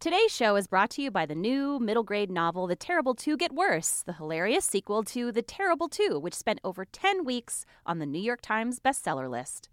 Today's show is brought to you by the new middle grade novel The Terrible Two Get Worse, the hilarious sequel to The Terrible Two, which spent over 10 weeks on the New York Times bestseller list.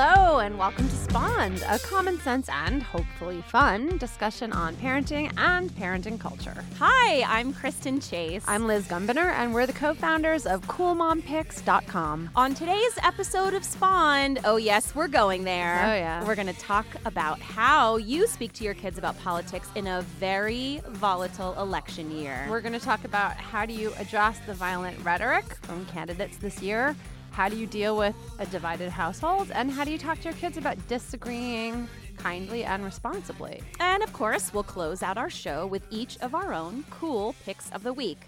Hello, and welcome to Spawned, a common sense and hopefully fun discussion on parenting and parenting culture. Hi, I'm Kristen Chase. I'm Liz Gumbinner, and we're the co founders of CoolMomPicks.com. On today's episode of Spawned, oh, yes, we're going there. Oh, yeah. We're going to talk about how you speak to your kids about politics in a very volatile election year. We're going to talk about how do you address the violent rhetoric from candidates this year how do you deal with a divided household? And how do you talk to your kids about disagreeing kindly and responsibly? And of course, we'll close out our show with each of our own cool picks of the week.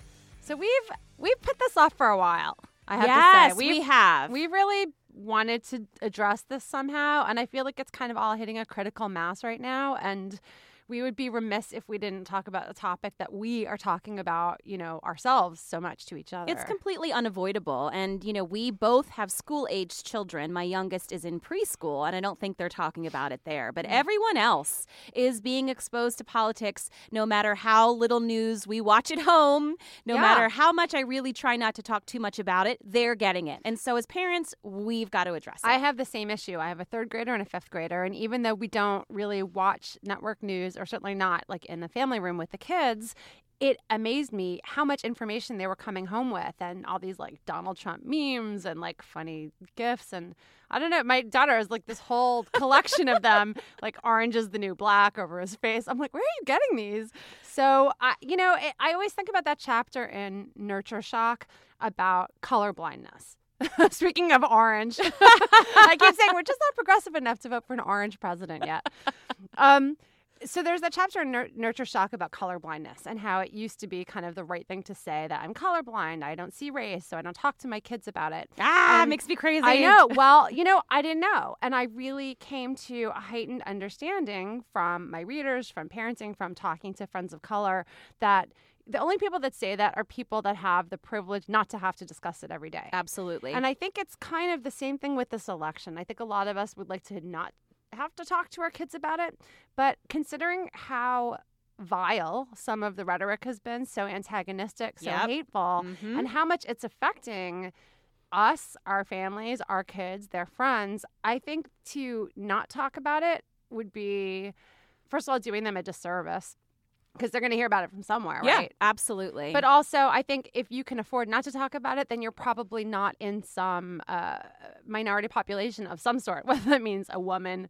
So we've we've put this off for a while. I have yes, to say, we have. We really wanted to address this somehow, and I feel like it's kind of all hitting a critical mass right now. And we would be remiss if we didn't talk about a topic that we are talking about, you know, ourselves so much to each other. It's completely unavoidable. And, you know, we both have school aged children. My youngest is in preschool, and I don't think they're talking about it there. But mm. everyone else is being exposed to politics no matter how little news we watch at home, no yeah. matter how much I really try not to talk too much about it, they're getting it. And so as parents, we've got to address it. I have the same issue. I have a third grader and a fifth grader. And even though we don't really watch network news or certainly not like in the family room with the kids, it amazed me how much information they were coming home with and all these like Donald Trump memes and like funny gifs and I don't know my daughter has like this whole collection of them like orange is the new black over his face. I'm like where are you getting these? So I you know it, I always think about that chapter in Nurture Shock about color blindness. Speaking of orange, I keep saying we're just not progressive enough to vote for an orange president yet. Um, so there's that chapter in Nurture Shock about colorblindness and how it used to be kind of the right thing to say that I'm colorblind, I don't see race, so I don't talk to my kids about it. Ah, and makes me crazy. I know. Well, you know, I didn't know, and I really came to a heightened understanding from my readers, from parenting, from talking to friends of color that the only people that say that are people that have the privilege not to have to discuss it every day. Absolutely. And I think it's kind of the same thing with this election. I think a lot of us would like to not have to talk to our kids about it. But considering how vile some of the rhetoric has been, so antagonistic, so yep. hateful, mm-hmm. and how much it's affecting us, our families, our kids, their friends, I think to not talk about it would be, first of all, doing them a disservice because they're going to hear about it from somewhere, yeah, right? Absolutely. But also, I think if you can afford not to talk about it, then you're probably not in some uh, minority population of some sort, whether that means a woman,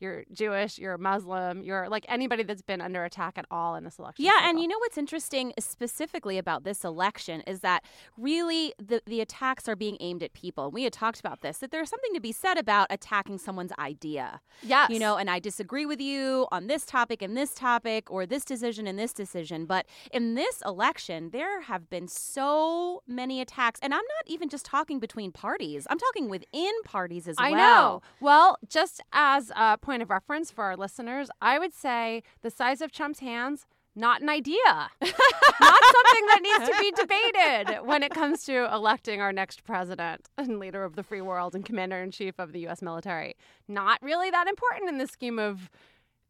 you're Jewish, you're Muslim, you're like anybody that's been under attack at all in this election. Yeah, cycle. and you know what's interesting specifically about this election is that really the, the attacks are being aimed at people. We had talked about this, that there's something to be said about attacking someone's idea. Yes. You know, and I disagree with you on this topic and this topic or this decision and this decision. But in this election, there have been so many attacks. And I'm not even just talking between parties, I'm talking within parties as I well. I know. Well, just as a point of reference for our listeners, I would say the size of Trump's hands, not an idea. not something that needs to be debated when it comes to electing our next president and leader of the free world and commander in chief of the U.S. military. Not really that important in the scheme of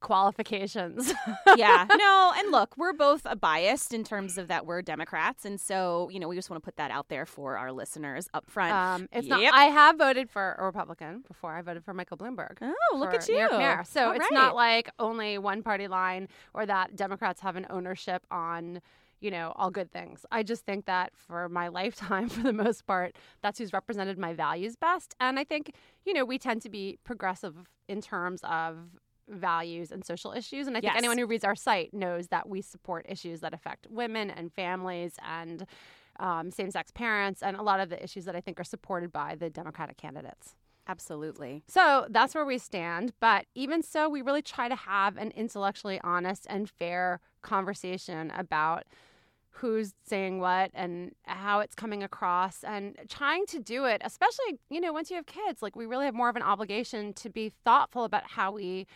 qualifications. yeah, no, and look, we're both biased in terms of that we're Democrats, and so you know we just want to put that out there for our listeners up front. Um, it's Yep. not. I have voted for a Republican before. I voted for Michael Bloomberg. Oh, look at New York you. mayor. So All it's right. not like only one party line or that Democrats have an ownership on, you know, all good things. I just think that for my lifetime, for the most part, that's who's represented my values best. And I think, you know, we tend to be progressive in terms of values and social issues. And I think Yes. anyone who reads our site knows that we support issues that affect women and families and um, same sex parents and a lot of the issues that I think are supported by the Democratic candidates. Absolutely. So that's where we stand. But even so, we really try to have an intellectually honest and fair conversation about who's saying what and how it's coming across and trying to do it, especially, you know, once you have kids, like we really have more of an obligation to be thoughtful about how we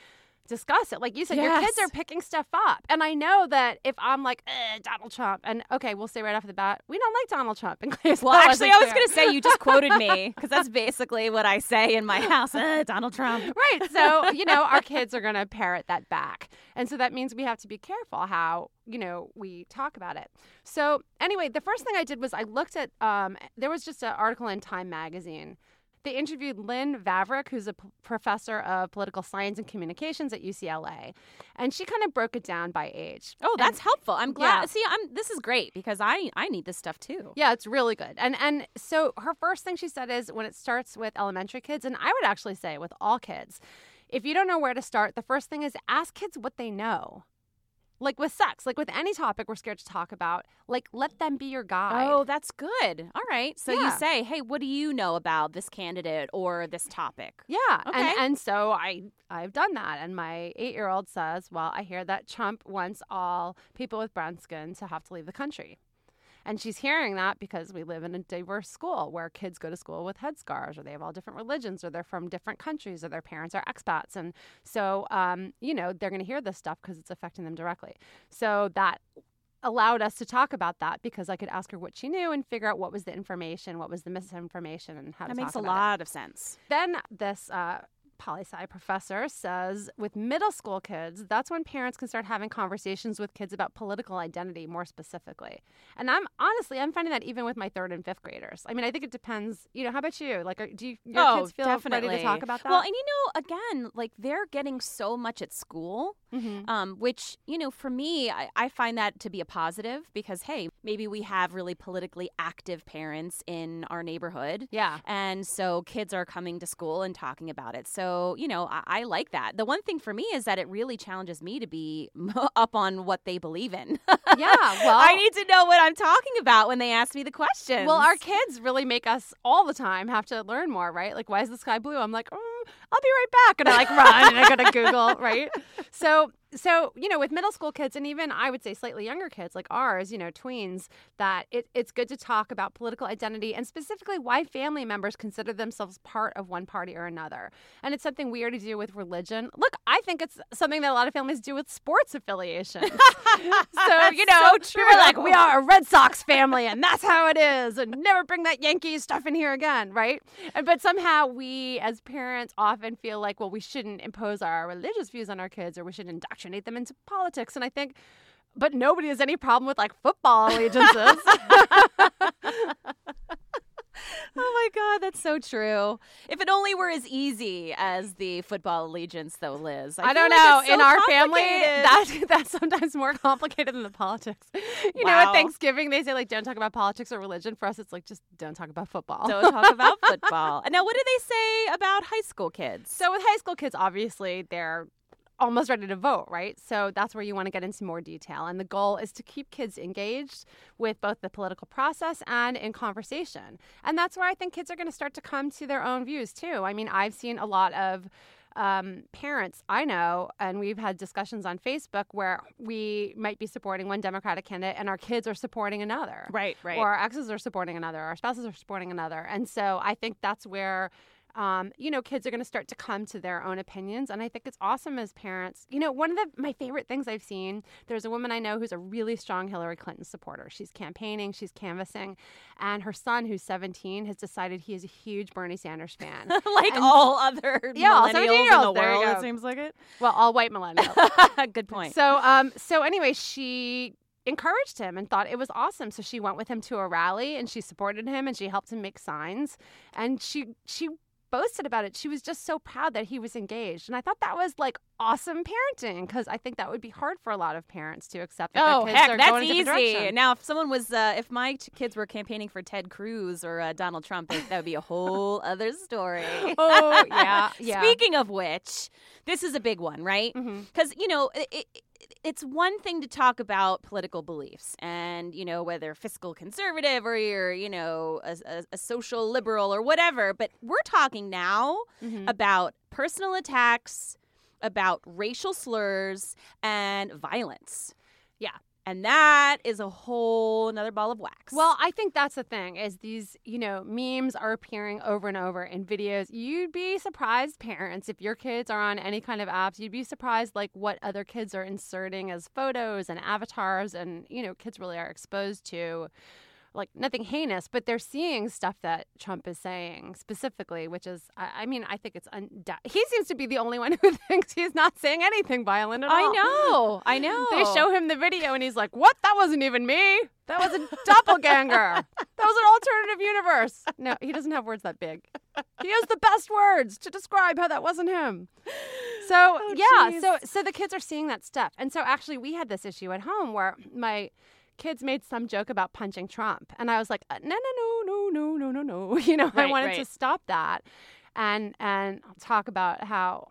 discuss it. Like you said, your kids are picking stuff up. And I know that if I'm like, "Eh, Donald Trump, and okay, we'll say right off the bat, we don't like Donald Trump. In Well, actually, I was going to say you just quoted me because that's basically what I say in my house. Uh, Donald Trump. right. So, you know, our kids are going to parrot that back. And so that means we have to be careful how, you know, we talk about it. So, anyway, the first thing I did was I looked at, um, there was just an article in Time Magazine. They interviewed Lynn Vavreck, who's a p- professor of political science and communications at UCLA. And she kind of broke it down by age. Oh, that's helpful. I'm glad. Yeah. See, I'm. This is great because I I need this stuff too. Yeah, it's really good. And and so her first thing she said is when it starts with elementary kids, and I would actually say with all kids, if you don't know where to start, the first thing is ask kids what they know. Like with sex, like with any topic we're scared to talk about, like let them be your guide. Oh, that's good. All right. So you say, hey, what do you know about this candidate or this topic? Yeah, Okay. and and so I I've done that, and my eight year old says, "Well, I hear that Trump wants all people with brown skin to have to leave the country." And she's hearing that because we live in a diverse school where kids go to school with headscarves, or they have all different religions, or they're from different countries, or their parents are expats, and so um, you know they're going to hear this stuff because it's affecting them directly. So that allowed us to talk about that because I could ask her what she knew and figure out what was the information, what was the misinformation, and how That to makes a talk about it. lot of sense. Then this uh, poli sci professor says with middle school kids, that's when parents can start having conversations with kids about political identity more specifically. And I'm honestly, I'm finding that even with my third and fifth graders. I mean, I think it depends. You know, how about you? Like, are, do you, your oh, kids feel definitely. ready to talk about that? Well, and you know, again, like they're getting so much at school, Mhm. um, which you know, for me, I, I find that to be a positive because hey, maybe we have really politically active parents in our neighborhood. yeah. And so kids are coming to school and talking about it. So, you know, I, I like that. The one thing for me is that it really challenges me to be up on what they believe in. Yeah. Well, I need to know what I'm talking about when they ask me the questions. Well, our kids really make us all the time have to learn more, right? Like, why is the sky blue? I'm like, mm, I'll be right back, and I like run and I go to Google, right? So, so you know, with middle school kids and even I would say slightly younger kids like ours, you know, tweens, that it, it's good to talk about political identity and specifically why family members consider themselves part of one party or another. And it's something we already do with religion. Look, I think it's something that a lot of families do with sports affiliation so you know, so true. people are like, we are a Red Sox family, and that's how it is, and never bring that Yankees stuff in here again, right? And but somehow we, as parents, often feel like, well, we shouldn't impose our religious views on our kids, or we should indoctrinate them into politics. And I think, but nobody has any problem with like football allegiances. Oh my God, that's so true. If it only were as easy as the football allegiance, though, Liz. I, feel don't like know. so In our family, complicated. that's that's sometimes more complicated than the politics. You know, at Thanksgiving they say like don't talk about politics or religion. For us, it's like just don't talk about football. don't talk about football. And now, what do they say about high school kids? So with high school kids, obviously they're almost ready to vote, right? So that's where you want to get into more detail. And the goal is to keep kids engaged with both the political process and in conversation. And that's where I think kids are going to start to come to their own views too. I mean, I've seen a lot of um, parents I know, and we've had discussions on Facebook where we might be supporting one Democratic candidate and our kids are supporting another. right, right. Or our exes are supporting another, our spouses are supporting another. And so I think that's where um, you know, kids are going to start to come to their own opinions. And I think it's awesome as parents. You know, one of the, my favorite things I've seen, there's a woman I know who's a really strong Hillary Clinton supporter. She's campaigning, she's canvassing, and her son, who's 17, has decided he is a huge Bernie Sanders fan. like And- all other Yeah, all millennials in 17-year-olds, the there you world, go. it seems like it. well, all white millennials. Good point. So, um, so anyway, she encouraged him and thought it was awesome. So she went with him to a rally and she supported him and she helped him make signs and she she boasted about it. She was just so proud that he was engaged. And I thought that was like awesome parenting because I think that would be hard for a lot of parents to accept that Oh their kids heck, that's easy. Now, if someone was, uh, if my t- kids were campaigning for Ted Cruz or uh, Donald Trump, that would be a whole other story. Oh, yeah, yeah. Speaking of which, this is a big one, right? Because you know, it, it, it's one thing to talk about political beliefs and you know whether fiscal conservative or you're you know a, a, a social liberal or whatever, but we're talking now Mhm. about personal attacks, about racial slurs, and violence. And that is a whole another ball of wax. Well, I think that's the thing is these, you know, memes are appearing over and over in videos. You'd be surprised, parents, if your kids are on any kind of apps, you'd be surprised like what other kids are inserting as photos and avatars and, you know, kids really are exposed to like nothing heinous, but they're seeing stuff that Trump is saying specifically, which is, I, I mean, I think it's, undou- he seems to be the only one who thinks he's not saying anything violent at all. I know, I know. They show him the video and he's like, What? That wasn't even me. That was a doppelganger. That was an alternative universe. No, he doesn't have words that big. He has the best words to describe how that wasn't him. So oh, yeah, jeez. so so the kids are seeing that stuff. And so actually we had this issue at home where my kids made some joke about punching Trump. And I was like, uh, no, no, no, no, no, no, no, no. You know, I Right, wanted to stop that and and talk about how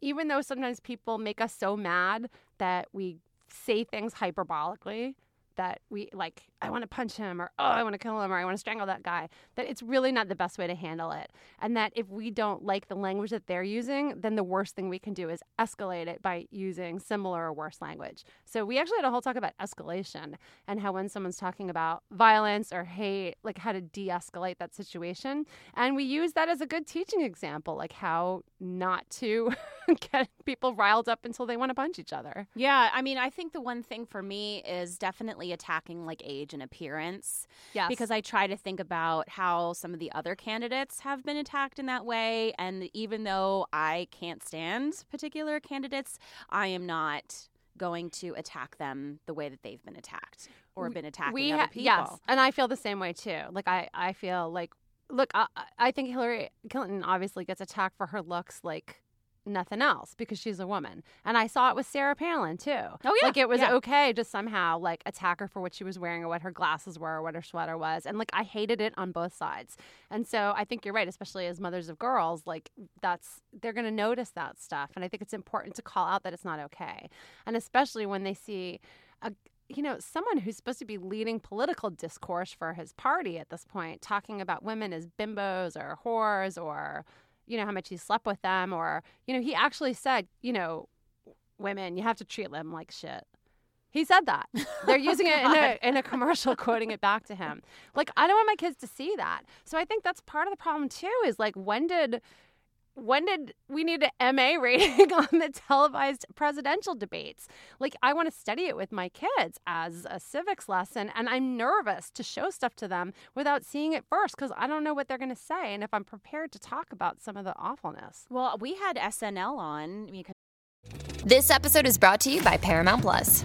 even though sometimes people make us so mad that we say things hyperbolically that we like i want to punch him or oh i want to kill him or i want to strangle that guy that it's really not the best way to handle it. And that if we don't like the language that they're using then the worst thing we can do is escalate it by using similar or worse language. So we actually had a whole talk about escalation and how when someone's talking about violence or hate like how to de-escalate that situation. And we use that as a good teaching example like how not to get people riled up until they want to punch each other. Yeah, I mean, I think the one thing for me is definitely attacking like age and appearance yes because I try to think about how some of the other candidates have been attacked in that way. And even though I can't stand particular candidates, I am not going to attack them the way that they've been attacked or been attacking we other people. yes and i feel the same way too like i i feel like look I, I think hillary clinton obviously gets attacked for her looks like nothing else because she's a woman. And i saw it with sarah palin too. Oh, yeah, like it was yeah. okay to somehow like attack her for what she was wearing or what her glasses were or what her sweater was. And like i hated it on both sides. And so i think you're right especially as mothers of girls like that's they're going to notice that stuff. And i think it's important to call out that it's not okay. And especially when they see a you know, someone who's supposed to be leading political discourse for his party at this point, talking about women as bimbos or whores or, you know, how much he slept with them, or, you know, he actually said, you know, women, you have to treat them like shit. He said that. Oh They're using it in a, in a commercial, quoting it back to him. Like, I don't want my kids to see that. So I think that's part of the problem too. Is like, when did when did we need an MA rating on the televised presidential debates? Like, I want to study it with my kids as a civics lesson, and I'm nervous to show stuff to them without seeing it first because I don't know what they're going to say and if I'm prepared to talk about some of the awfulness. Well, we had SNL on because This episode is brought to you by Paramount Plus.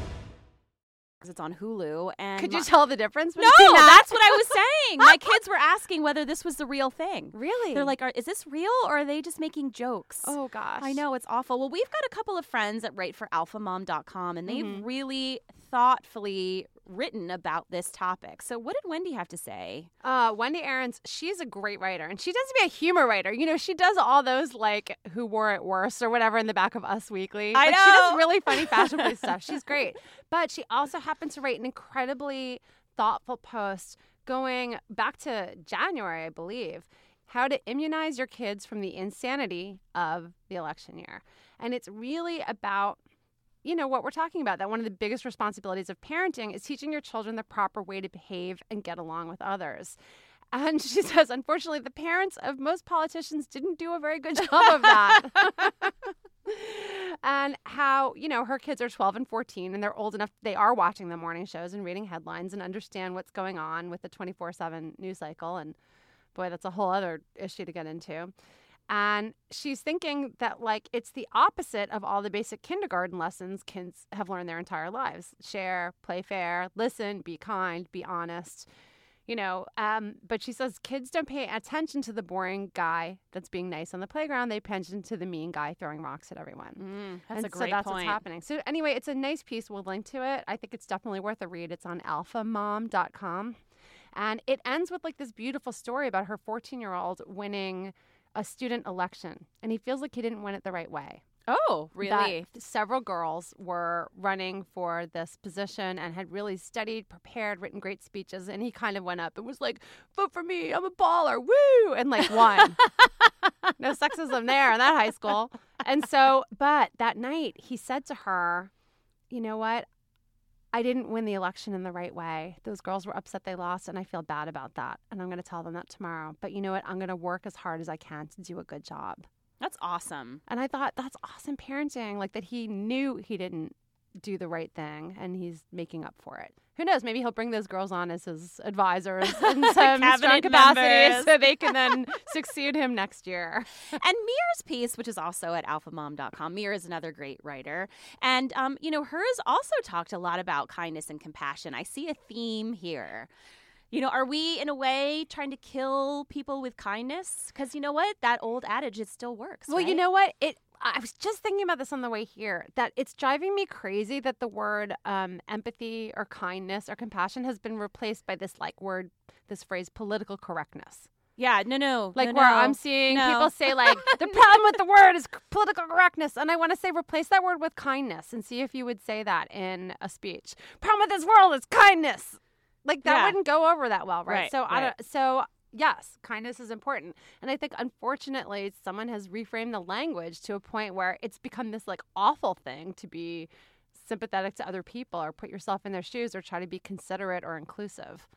It's on Hulu. And Could you my- tell the difference? No, between that? that's what I was saying. My kids were asking whether this was the real thing. Really? They're like, are, is this real or are they just making jokes? oh gosh. I know it's awful. Well, we've got a couple of friends that write for alphamom.com and they've Mhm. really thoughtfully written about this topic. So, what did Wendi have to say? Uh, Wendi Aarons, she's a great writer, and she tends to be a humor writer. You know, she does all those like "Who Wore It Worse" or whatever in the back of Us Weekly. I Like, She does really funny fashion police stuff. She's great, but she also happens to write an incredibly thoughtful post going back to January, I believe, how to immunize your kids from the insanity of the election year. And it's really about you know what we're talking about that one of the biggest responsibilities of parenting is teaching your children the proper way to behave and get along with others. And she says unfortunately the parents of most politicians didn't do a very good job of that. And how you know her kids are 12 and 14 and they're old enough they are watching the morning shows and reading headlines and understand what's going on with the 24-7 news cycle. And boy that's a whole other issue to get into and she's thinking that, like, it's the opposite of all the basic kindergarten lessons kids have learned their entire lives share, play fair, listen, be kind, be honest. You know, um, but she says kids don't pay attention to the boring guy that's being nice on the playground. They pay attention to the mean guy throwing rocks at everyone. Mm, that's and a great so that's point. what's happening. So anyway, it's a nice piece. We'll link to it. I think it's definitely worth a read. It's on alphamom.com. And it ends with like this beautiful story about her 14 year old winning a student election, and he feels like he didn't win it the right way. Oh, really? several girls were running for this position and had really studied, prepared, written great speeches, and he kind of went up and was like, "Vote for me! I'm a baller! Woo!" and like won. no sexism there in that high school. And so, but that night he said to her, "You know what? I didn't win the election in the right way. Those girls were upset they lost, and I feel bad about that. And I'm going to tell them that tomorrow. But you know what? I'm going to work as hard as I can to do a good job. That's awesome. And I thought that's awesome parenting. Like that he knew he didn't do the right thing and he's making up for it. Who knows? Maybe he'll bring those girls on as his advisors in some strong Cabinet capacity so they can then succeed him next year. and Mira's piece, which is also at alphamom.com, Mira is another great writer. And, um, you know, hers also talked a lot about kindness and compassion. I see a theme here. You know, are we in a way trying to kill people with kindness? Because you know what? That old adage, it still works. Well, you know what? It. I was just thinking about this on the way here. That it's driving me crazy that the word um, empathy or kindness or compassion has been replaced by this like word, this phrase, political correctness. Yeah, no, no. Like no, where no. I'm seeing No. people say like the problem with the word is political correctness, and I want to say replace that word with kindness and see if you would say that in a speech. Problem with this world is kindness. Like that Yeah. wouldn't go over that well, right? Right, so I don't. So yes, kindness is important, and I think unfortunately someone has reframed the language to a point where it's become this like awful thing to be sympathetic to other people or put yourself in their shoes or try to be considerate or inclusive.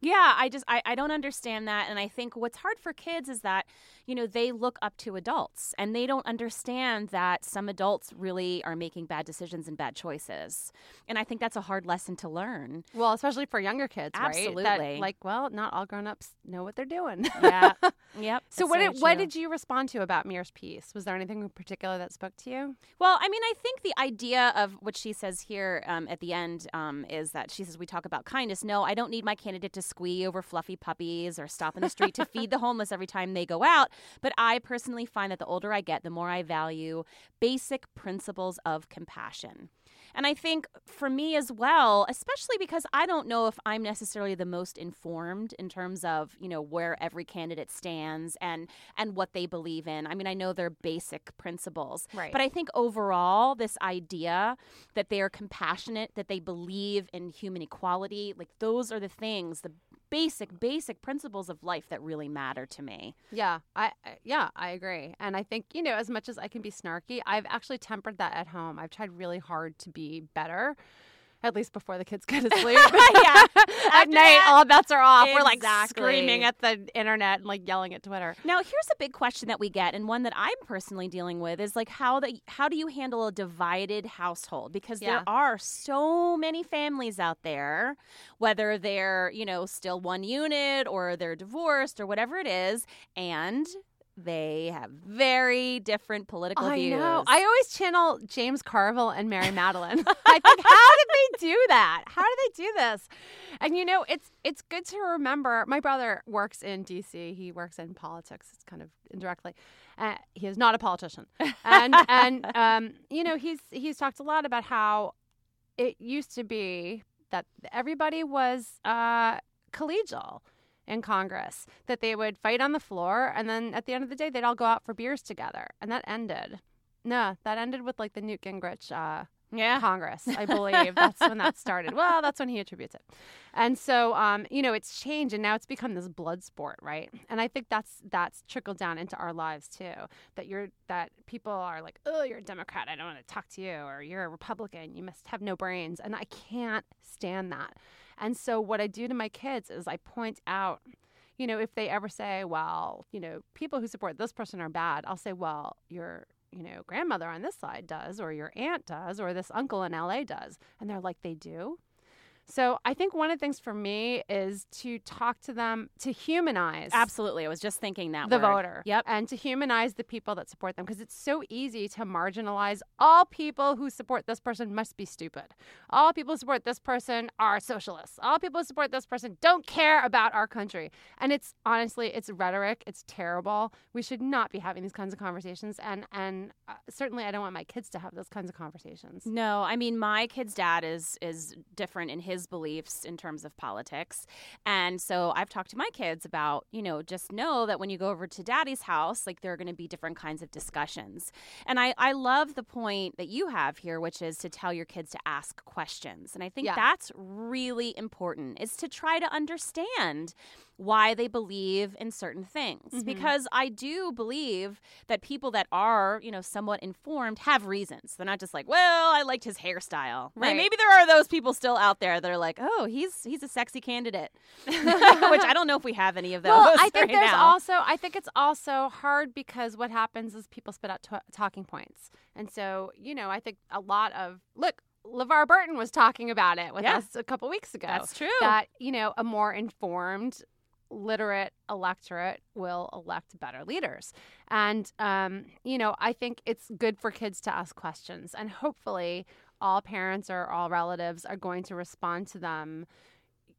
Yeah, I just I, I don't understand that and I think what's hard for kids is that, you know, they look up to adults and they don't understand that some adults really are making bad decisions and bad choices. And I think that's a hard lesson to learn. Well, especially for younger kids, right? Absolutely. Like, well, not all grown-ups know what they're doing. Yeah. yep. so what did, what did you respond to about Mir's piece? Was there anything in particular that spoke to you? Well, I mean, I think the idea of what she says here um, at the end um, is that she says we talk about kindness. No, I don't need my candidate to squee over fluffy puppies or stop in the street to feed the homeless every time they go out. But I personally find that the older I get, the more I value basic principles of compassion. And I think for me as well, especially because I don't know if I'm necessarily the most informed in terms of, you know, where every candidate stands and and what they believe in. I mean, I know their basic principles. Right. But I think overall this idea that they are compassionate, that they believe in human equality, like those are the things, the basic basic principles of life that really matter to me. Yeah, I yeah, I agree. And I think, you know, as much as I can be snarky, I've actually tempered that at home. I've tried really hard to be better. At least before the kids go to sleep. Yeah. At night, that- all bets are off. We're like screaming at the internet and like yelling at Twitter. Now, here's a big question that we get, and one that I'm personally dealing with is like how the how do you handle a divided household? Because Yeah. there are so many families out there, whether they're you know still one unit or they're divorced or whatever it is, and they have very different political I views. know. I always channel James Carville and Mary Matalin. I think, how did they do that? How did they do this? And you know, it's it's good to remember. My brother works in D.C. He works in politics. It's kind of indirectly. Uh, he is not a politician, and and um, you know, he's he's talked a lot about how it used to be that everybody was uh, collegial in Congress, that they would fight on the floor, and then at the end of the day, they'd all go out for beers together, and that ended. No, that ended with like the Newt Gingrich uh, yeah. Congress, I believe. that's when that started. Well, that's when he attributes it. And so, um, you know, it's changed and now it's become this blood sport, right? And I think that's that's trickled down into our lives too. That you're that people are like, oh, you're a Democrat, I don't want to talk to you, or you're a Republican, you must have no brains, and I can't stand that. And so, what I do to my kids is I point out you know, if they ever say, well, you know, people who support this person are bad, I'll say, well, your, you know, grandmother on this side does, or your aunt does, or this uncle in LA does. And they're like, they do? So I think one of the things for me is to talk to them to humanize. Absolutely. I was just thinking that the word. voter. Yep. And to humanize the people that support them because it's so easy to marginalize all people who support this person must be stupid. All people who support this person are socialists. All people who support this person don't care about our country. And it's honestly, it's rhetoric. It's terrible. We should not be having these kinds of conversations. And and uh, certainly, I don't want my kids to have those kinds of conversations. No, I mean my kid's dad is is different in his beliefs in terms of politics. And so I've talked to my kids about, you know, just know that when you go over to daddy's house, like there are going to be different kinds of discussions. And I, I love the point that you have here, which is to tell your kids to ask questions. And I think Yeah. that's really important is to try to understand why they believe in certain things Mm-hmm. because I do believe that people that are, you know, somewhat informed have reasons. They're not just like, well, I liked his hairstyle. Like, Right. maybe there are those people still out there that are like, oh, he's he's a sexy candidate, which I don't know if we have any of those. Well, I think right there's now. also I think it's also hard because what happens is people spit out t- talking points, and so you know I think a lot of look. LeVar Burton was talking about it with Yeah. us a couple weeks ago. That's true. That you know a more informed, literate electorate will elect better leaders, and um, you know I think it's good for kids to ask questions, and hopefully all parents or all relatives are going to respond to them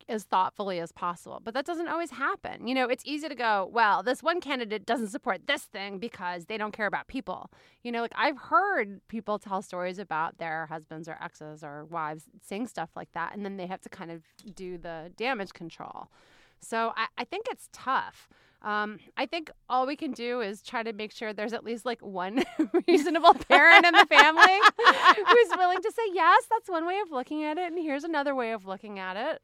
as thoughtfully as possible. But that doesn't always happen. You know, it's easy to go, well, this one candidate doesn't support this thing because they don't care about people. You know, like I've heard people tell stories about their husbands or exes or wives saying stuff like that, and then they have to kind of do the damage control. So I, I think it's tough. Um, I think all we can do is try to make sure there's at least like one reasonable parent in the family who's willing to say, yes, that's one way of looking at it, and here's another way of looking at it.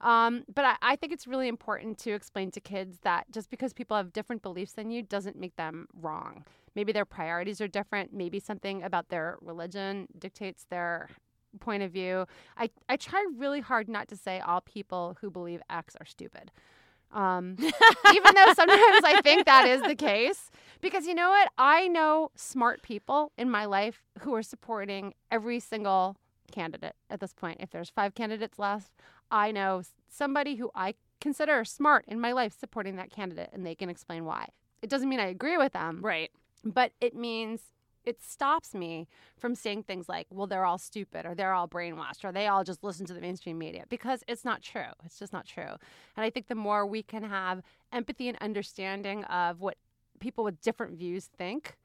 Um, but I, I think it's really important to explain to kids that just because people have different beliefs than you doesn't make them wrong. Maybe their priorities are different. Maybe something about their religion dictates their point of view. I, I try really hard not to say all people who believe X are stupid. Um, even though sometimes I think that is the case. Because you know what? I know smart people in my life who are supporting every single candidate at this point. If there's five candidates left, I know somebody who I consider smart in my life supporting that candidate and they can explain why. It doesn't mean I agree with them, right. but it means it stops me from saying things like, well, they're all stupid or they're all brainwashed or they all just listen to the mainstream media because it's not true. It's just not true. And I think the more we can have empathy and understanding of what people with different views think,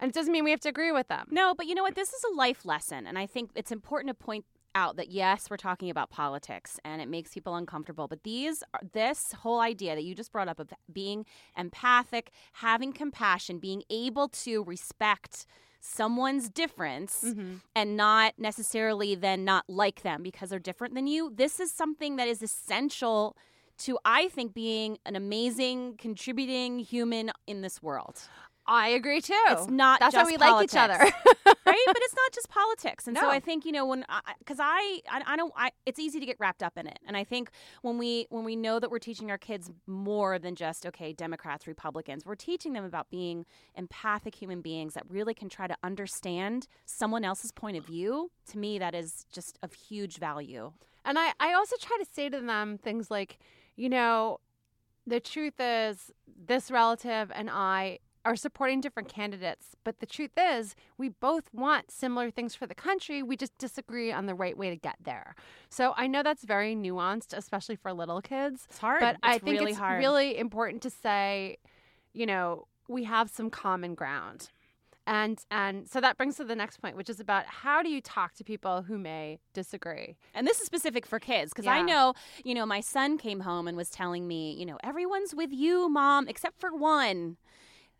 and it doesn't mean we have to agree with them. No, but you know what? This is a life lesson. And I think it's important to point out that yes, we're talking about politics and it makes people uncomfortable. But these are, this whole idea that you just brought up of being empathic, having compassion, being able to respect someone's difference mm-hmm. and not necessarily then not like them because they're different than you. This is something that is essential to I think being an amazing contributing human in this world. I agree too. It's not That's just how we like each other. right? But it's not just politics, and so I think you know when because I, I I don't I it's easy to get wrapped up in it, and I think when we when we know that we're teaching our kids more than just okay Democrats Republicans, we're teaching them about being empathic human beings that really can try to understand someone else's point of view. To me, that is just of huge value. And I, I also try to say to them things like, you know, the truth is this relative and I are supporting different candidates, but the truth is we both want similar things for the country. We just disagree on the right way to get there. So I know that's very nuanced, especially for little kids. It's hard. But It's I think really it's hard. really important to say, you know, we have some common ground. And and so that brings to the next point, which is about how do you talk to people who may disagree? And this is specific for kids because I know, you know, my son came home and was telling me, you know, everyone's with you, mom, except for one.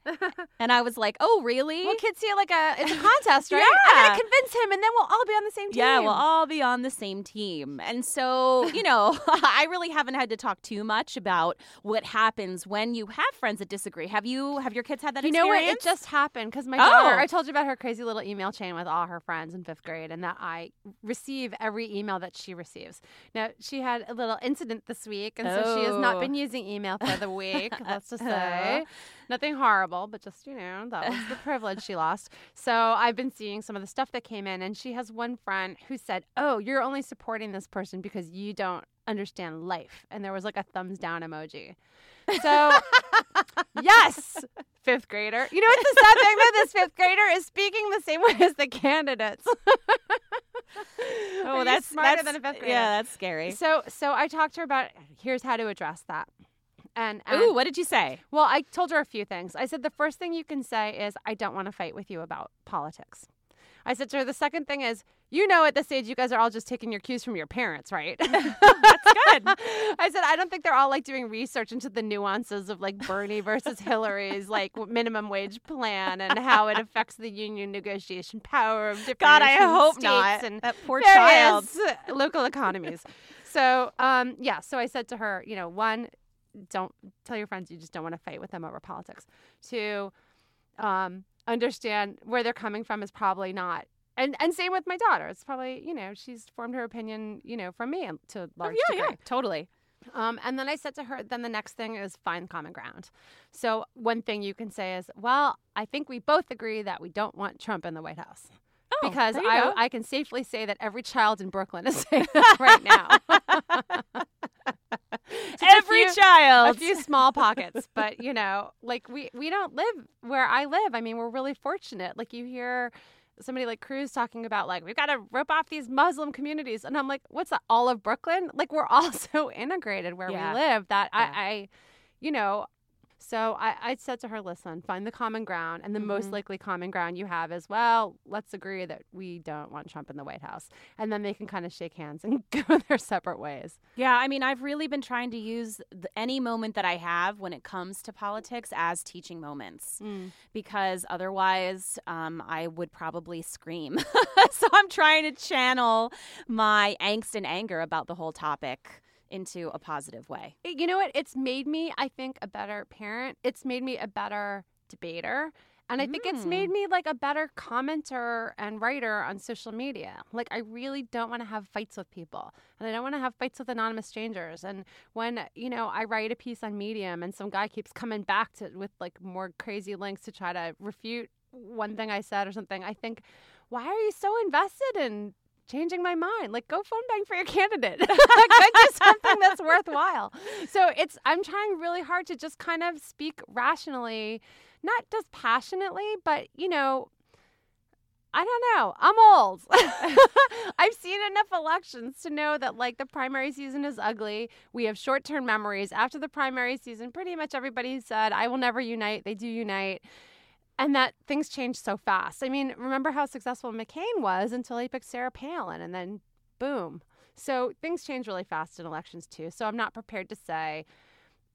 and I was like, "Oh, really?" Well, kids see it like a it's a contest, right? Yeah. I'm gonna convince him, and then we'll all be on the same team. Yeah, we'll all be on the same team. And so, you know, I really haven't had to talk too much about what happens when you have friends that disagree. Have you have your kids had that you know what? It just happened because my daughter. Oh. I told you about her crazy little email chain with all her friends in fifth grade, and that I receive every email that she receives. Now she had a little incident this week, and so she has not Oh. been using email for the week. let's just uh-huh. say nothing horrible, but just you know that was the privilege she lost. So I've been seeing some of the stuff that came in, and she has one friend who said, "Oh, you're only supporting this person because you don't." Understand life, and there was like a thumbs down emoji. So, yes, fifth grader. You know what's the sad thing about this fifth grader is speaking the same way as the candidates. Oh, that's smarter that's, than a fifth grader. Yeah, that's scary. So, so I talked to her about here's how to address that. And, and Ooh, what did you say? well, I told her a few things. I said the first thing you can say is I don't want to fight with you about politics. I said to her the second thing is you know at this age you guys are all just taking your cues from your parents, right? That's good. I said I don't think they're all like doing research into the nuances of like Bernie versus Hillary's like minimum wage plan and how it affects the union negotiation power of different God, I hope states not. and That poor child. local economies. So, um, yeah. So I said to her, you know, one, don't tell your friends you just don't want to fight with them over politics. To um, understand where they're coming from is probably not. And and same with my daughter. It's probably you know she's formed her opinion you know from me to a large yeah, degree. yeah, totally. Um, and then I said to her, then the next thing is find common ground. So one thing you can say is, well, I think we both agree that we don't want Trump in the White House. Oh, because I, go. I can safely say that every child in Brooklyn is saying that right now. Just a Every few- child. a few small pockets but you know like we we don't live where i live i mean we're really fortunate like you hear somebody like cruz talking about like we've got to rip off these muslim communities and i'm like what's that all of brooklyn like we're all so integrated where Yeah. we live that Yeah. I, I you know so I, I said to her listen find the common ground and the most Mhm. likely common ground you have is well let's agree that we don't want trump in the white house and then they can kind of shake hands and go their separate ways Yeah, I mean, I've really been trying to use the, any moment that I have when it comes to politics as teaching moments because otherwise um, I would probably scream. so I'm trying to channel my angst and anger about the whole topic into a positive way. You know what? It's made me, I think, a better parent. It's made me a better debater. And I think it's hmm. made me like a better commenter and writer on social media. Like, I really don't want to have fights with people. And I don't want to have fights with anonymous strangers. And when, you know, I write a piece on Medium and some guy keeps coming back to with like more crazy links to try to refute one thing I said or something, I think, why are you so invested in changing my mind. Like, go phone bank for your candidate. go do something that's worthwhile. So it's I'm trying really hard to just kind of speak rationally, not just passionately, but you know. I don't know. I'm old. I've seen enough elections to know that like the primary season is ugly. We have short-term memories. After the primary season, pretty much everybody said, "I will never unite." They do unite and that things change so fast. I mean, remember how successful McCain was until he picked Sarah Palin, and then boom. So things change really fast in elections too. So I'm not prepared to say,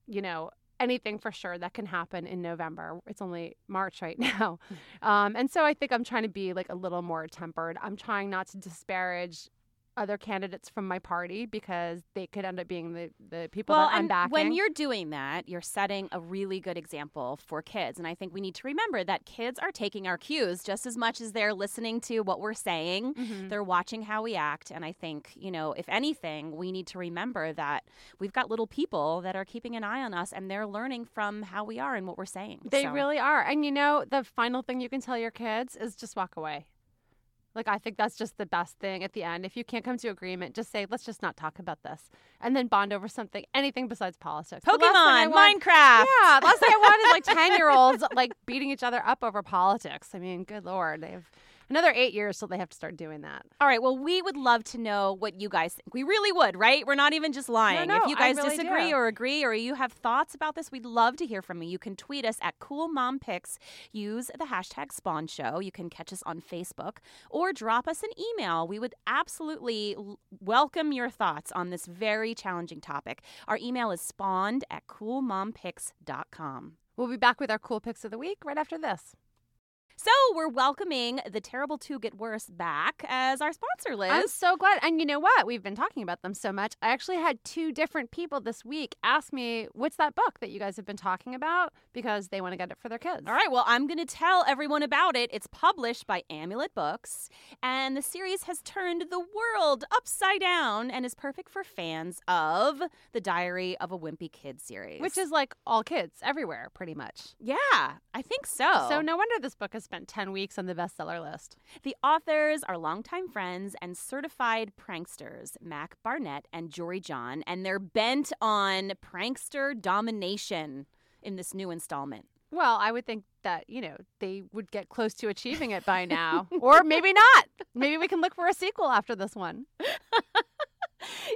you know, anything for sure that can happen in November. It's only March right now, um, and so I think I'm trying to be like a little more tempered. I'm trying not to disparage other candidates from my party because they could end up being the, the people Well, that I'm and backing. when you're doing that, you're setting a really good example for kids. And I think we need to remember that kids are taking our cues just as much as they're listening to what we're saying. Mm-hmm. They're watching how we act. And I think, you know, if anything, we need to remember that we've got little people that are keeping an eye on us and they're learning from how we are and what we're saying. They So- really are. And you know, the final thing you can tell your kids is just walk away. Like, I think that's just the best thing at the end. If you can't come to agreement, just say, let's just not talk about this. And then bond over something, anything besides politics. The last thing I Pokemon, want- Minecraft. Yeah, last thing I want is like 10 year olds like beating each other up over politics. I mean, good Lord. They've. Another eight years till they have to start doing that. All right. Well, we would love to know what you guys think. We really would, right? We're not even just lying. no, if you guys really disagree do. or agree or you have thoughts about this, we'd love to hear from you. You can tweet us at Cool Mom Picks. Use the hashtag Spawn Show. You can catch us on Facebook or drop us an email. We would absolutely l- welcome your thoughts on this very challenging topic. Our email is spawned at coolmompicks.com. We'll be back with our cool picks of the week right after this. So we're welcoming the Terrible Two Get Worse back as our sponsor, Liz. I'm so glad. And you know what? We've been talking about them so much. I actually had two different people this week ask me, what's that book that you guys have been talking about? Because they want to get it for their kids. All right, well, I'm going to tell everyone about it. It's published by Amulet Books, and the series has turned the world upside down and is perfect for fans of the Diary of a Wimpy Kid series. Which is like all kids everywhere, pretty much. yeah, I think so. So no wonder this book has spent 10 weeks on the bestseller list. The authors are longtime friends and certified pranksters, Mac Barnett and Jory John, and they're bent on prankster domination in this new installment. Well, I would think that, you know, they would get close to achieving it by now. or maybe not. Maybe we can look for a sequel after this one.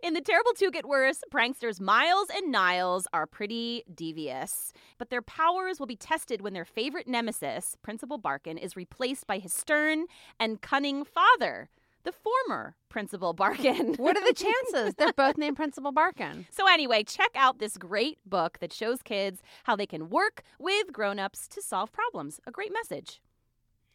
In The Terrible Two Get Worse, pranksters Miles and Niles are pretty devious. But their powers will be tested when their favorite nemesis, Principal Barkin, is replaced by his stern and cunning father, the former Principal Barkin. What are the chances? They're both named Principal Barkin. So, anyway, check out this great book that shows kids how they can work with grown-ups to solve problems. A great message.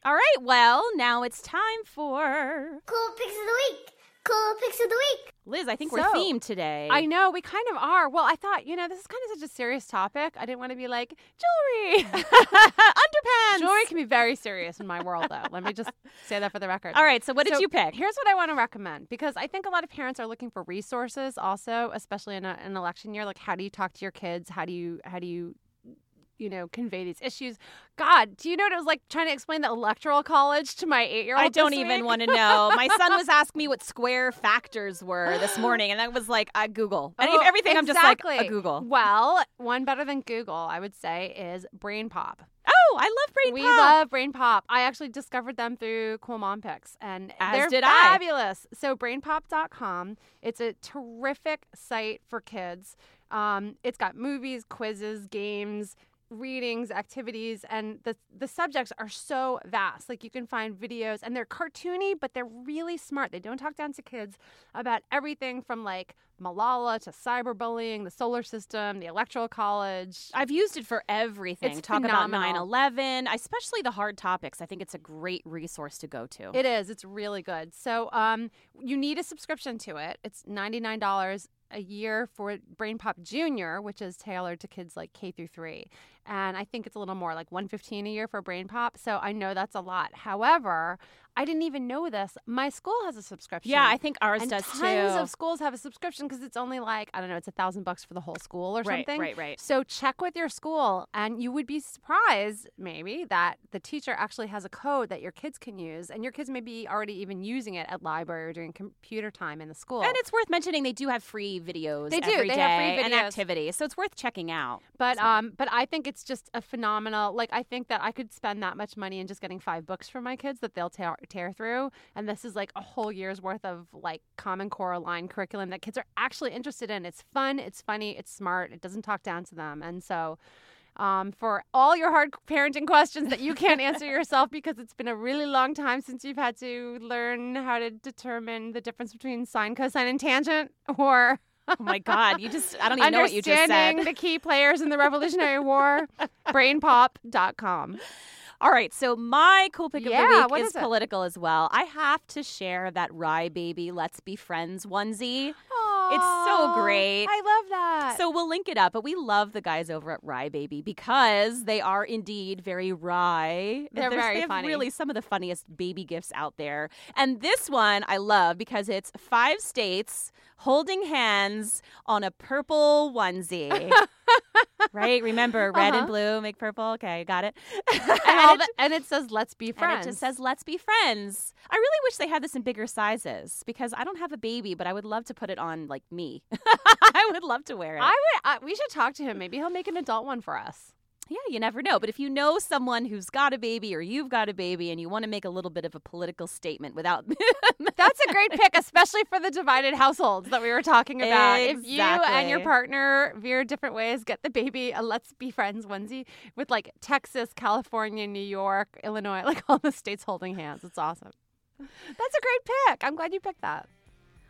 All right, well, now it's time for Cool picks of the week. Cool picks of the week. Liz. I think So, we're themed today. I know, we kind of are. Well, I thought, you know, this is kind of such a serious topic. I didn't want to be like, jewelry. underpants. jewelry can be very serious in my world, though. Let me just say that for the record. All right, so what did you pick? Here's what I want to recommend because I think a lot of parents are looking for resources also, especially in a, an election year. Like, how do you talk to your kids? How do you, how do you, you know, convey these issues? God, do you know what it was like trying to explain the electoral college to my eight year old? I don't even want to know. My son was asking me what square factors were this morning, and I was like, I Google. And Oh, everything I'm just like, a Google. Well, one better than Google, I would say, is Brain Pop. Oh, I love Brain we Pop. love Brain Pop. I actually discovered them through Cool Mom Picks, and As they're did I. fabulous. So brainpop.com. It's a terrific site for kids. Um, it's got movies, quizzes, games, readings, activities, and the the subjects are so vast. Like you can find videos, and they're cartoony, but they're really smart. They don't talk down to kids about everything from like Malala to cyberbullying, the solar system, the electoral college. I've used it for everything. It's Talk about phenomenal. 9/11, especially the hard topics. I think it's a great resource to go to. It is. It's really good. So um, you need a subscription to it. It's ninety nine dollars a year for Brain Pop Junior, which is tailored to kids like K through three, and I think it's a little more like one fifteen a year for Brain Pop. So I know that's a lot. However, I didn't even know this. My school has a subscription. yeah, I think ours and does tons too. of schools have a subscription because it's only like I don't know, it's a thousand bucks for the whole school or Right, something. right, right. right. So check with your school, and you would be surprised maybe that the teacher actually has a code that your kids can use, and your kids may be already even using it at library or during computer time in the school. and it's worth mentioning they do have free videos They do. every They have free videos. and activities, so it's worth checking out. But So- um, but I think it's just a phenomenal. Like I think that I could spend that much money in just getting five books for my kids that they'll tear, tear through, and this is like a whole year's worth of like Common Core aligned curriculum that kids are actually interested in. It's fun, it's funny, it's smart. It doesn't talk down to them, and so. Um, for all your hard parenting questions that you can't answer yourself because it's been a really long time since you've had to learn how to determine the difference between sine, cosine, and tangent, or oh my god, you just I don't even know what you just said. Understanding the key players in the Revolutionary War, brainpop.com. All right, so my cool pick of Yeah, the week is is political as well. I have to share that Wry Baby Let's Be Friends onesie. It's so great. I love that. So we'll link it up, but we love the guys over at Wry Baby because they are indeed very wry. They're There's- very they funny. Really, some of the funniest baby gifts out there. And this one I love because it's five states holding hands on a purple onesie. right? Remember, red Uh-huh. and blue make purple. Okay, got it. and, And the- and it says, let's be friends. it just says, let's be friends. I really wish they had this in bigger sizes because I don't have a baby, but I would love to put it on like me. I would love to wear it. I would, I, we should talk to him. Maybe he'll make an adult one for us. Yeah, you never know. But if you know someone who's got a baby or you've got a baby and you want to make a little bit of a political statement without. That's a great pick, especially for the divided households that we were talking about. If you and your partner veer different ways, get the baby a Let's Be Friends onesie with like Texas, California, New York, Illinois, like all the states holding hands. It's awesome. That's a great pick. I'm glad you picked that.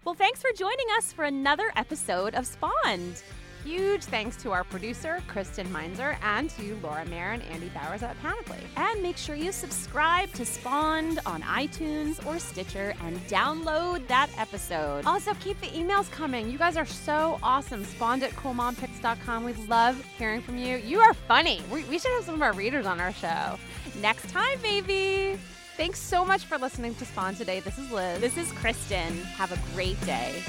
well, thanks for joining us for another episode of Spawned. Huge thanks to our producer, Kristen Meinzer, and to Laura Mayer and Andy Bowers at Panoply. And make sure you subscribe to Spawned on iTunes or Stitcher and download that episode. Also, keep the emails coming. You guys are so awesome. Spawned at coolmompicks.com. We love hearing from you. You are funny. We, we should have some of our readers on our show. Next time, baby. Thanks so much for listening to Spawn today. This is Liz. This is Kristen. Have a great day.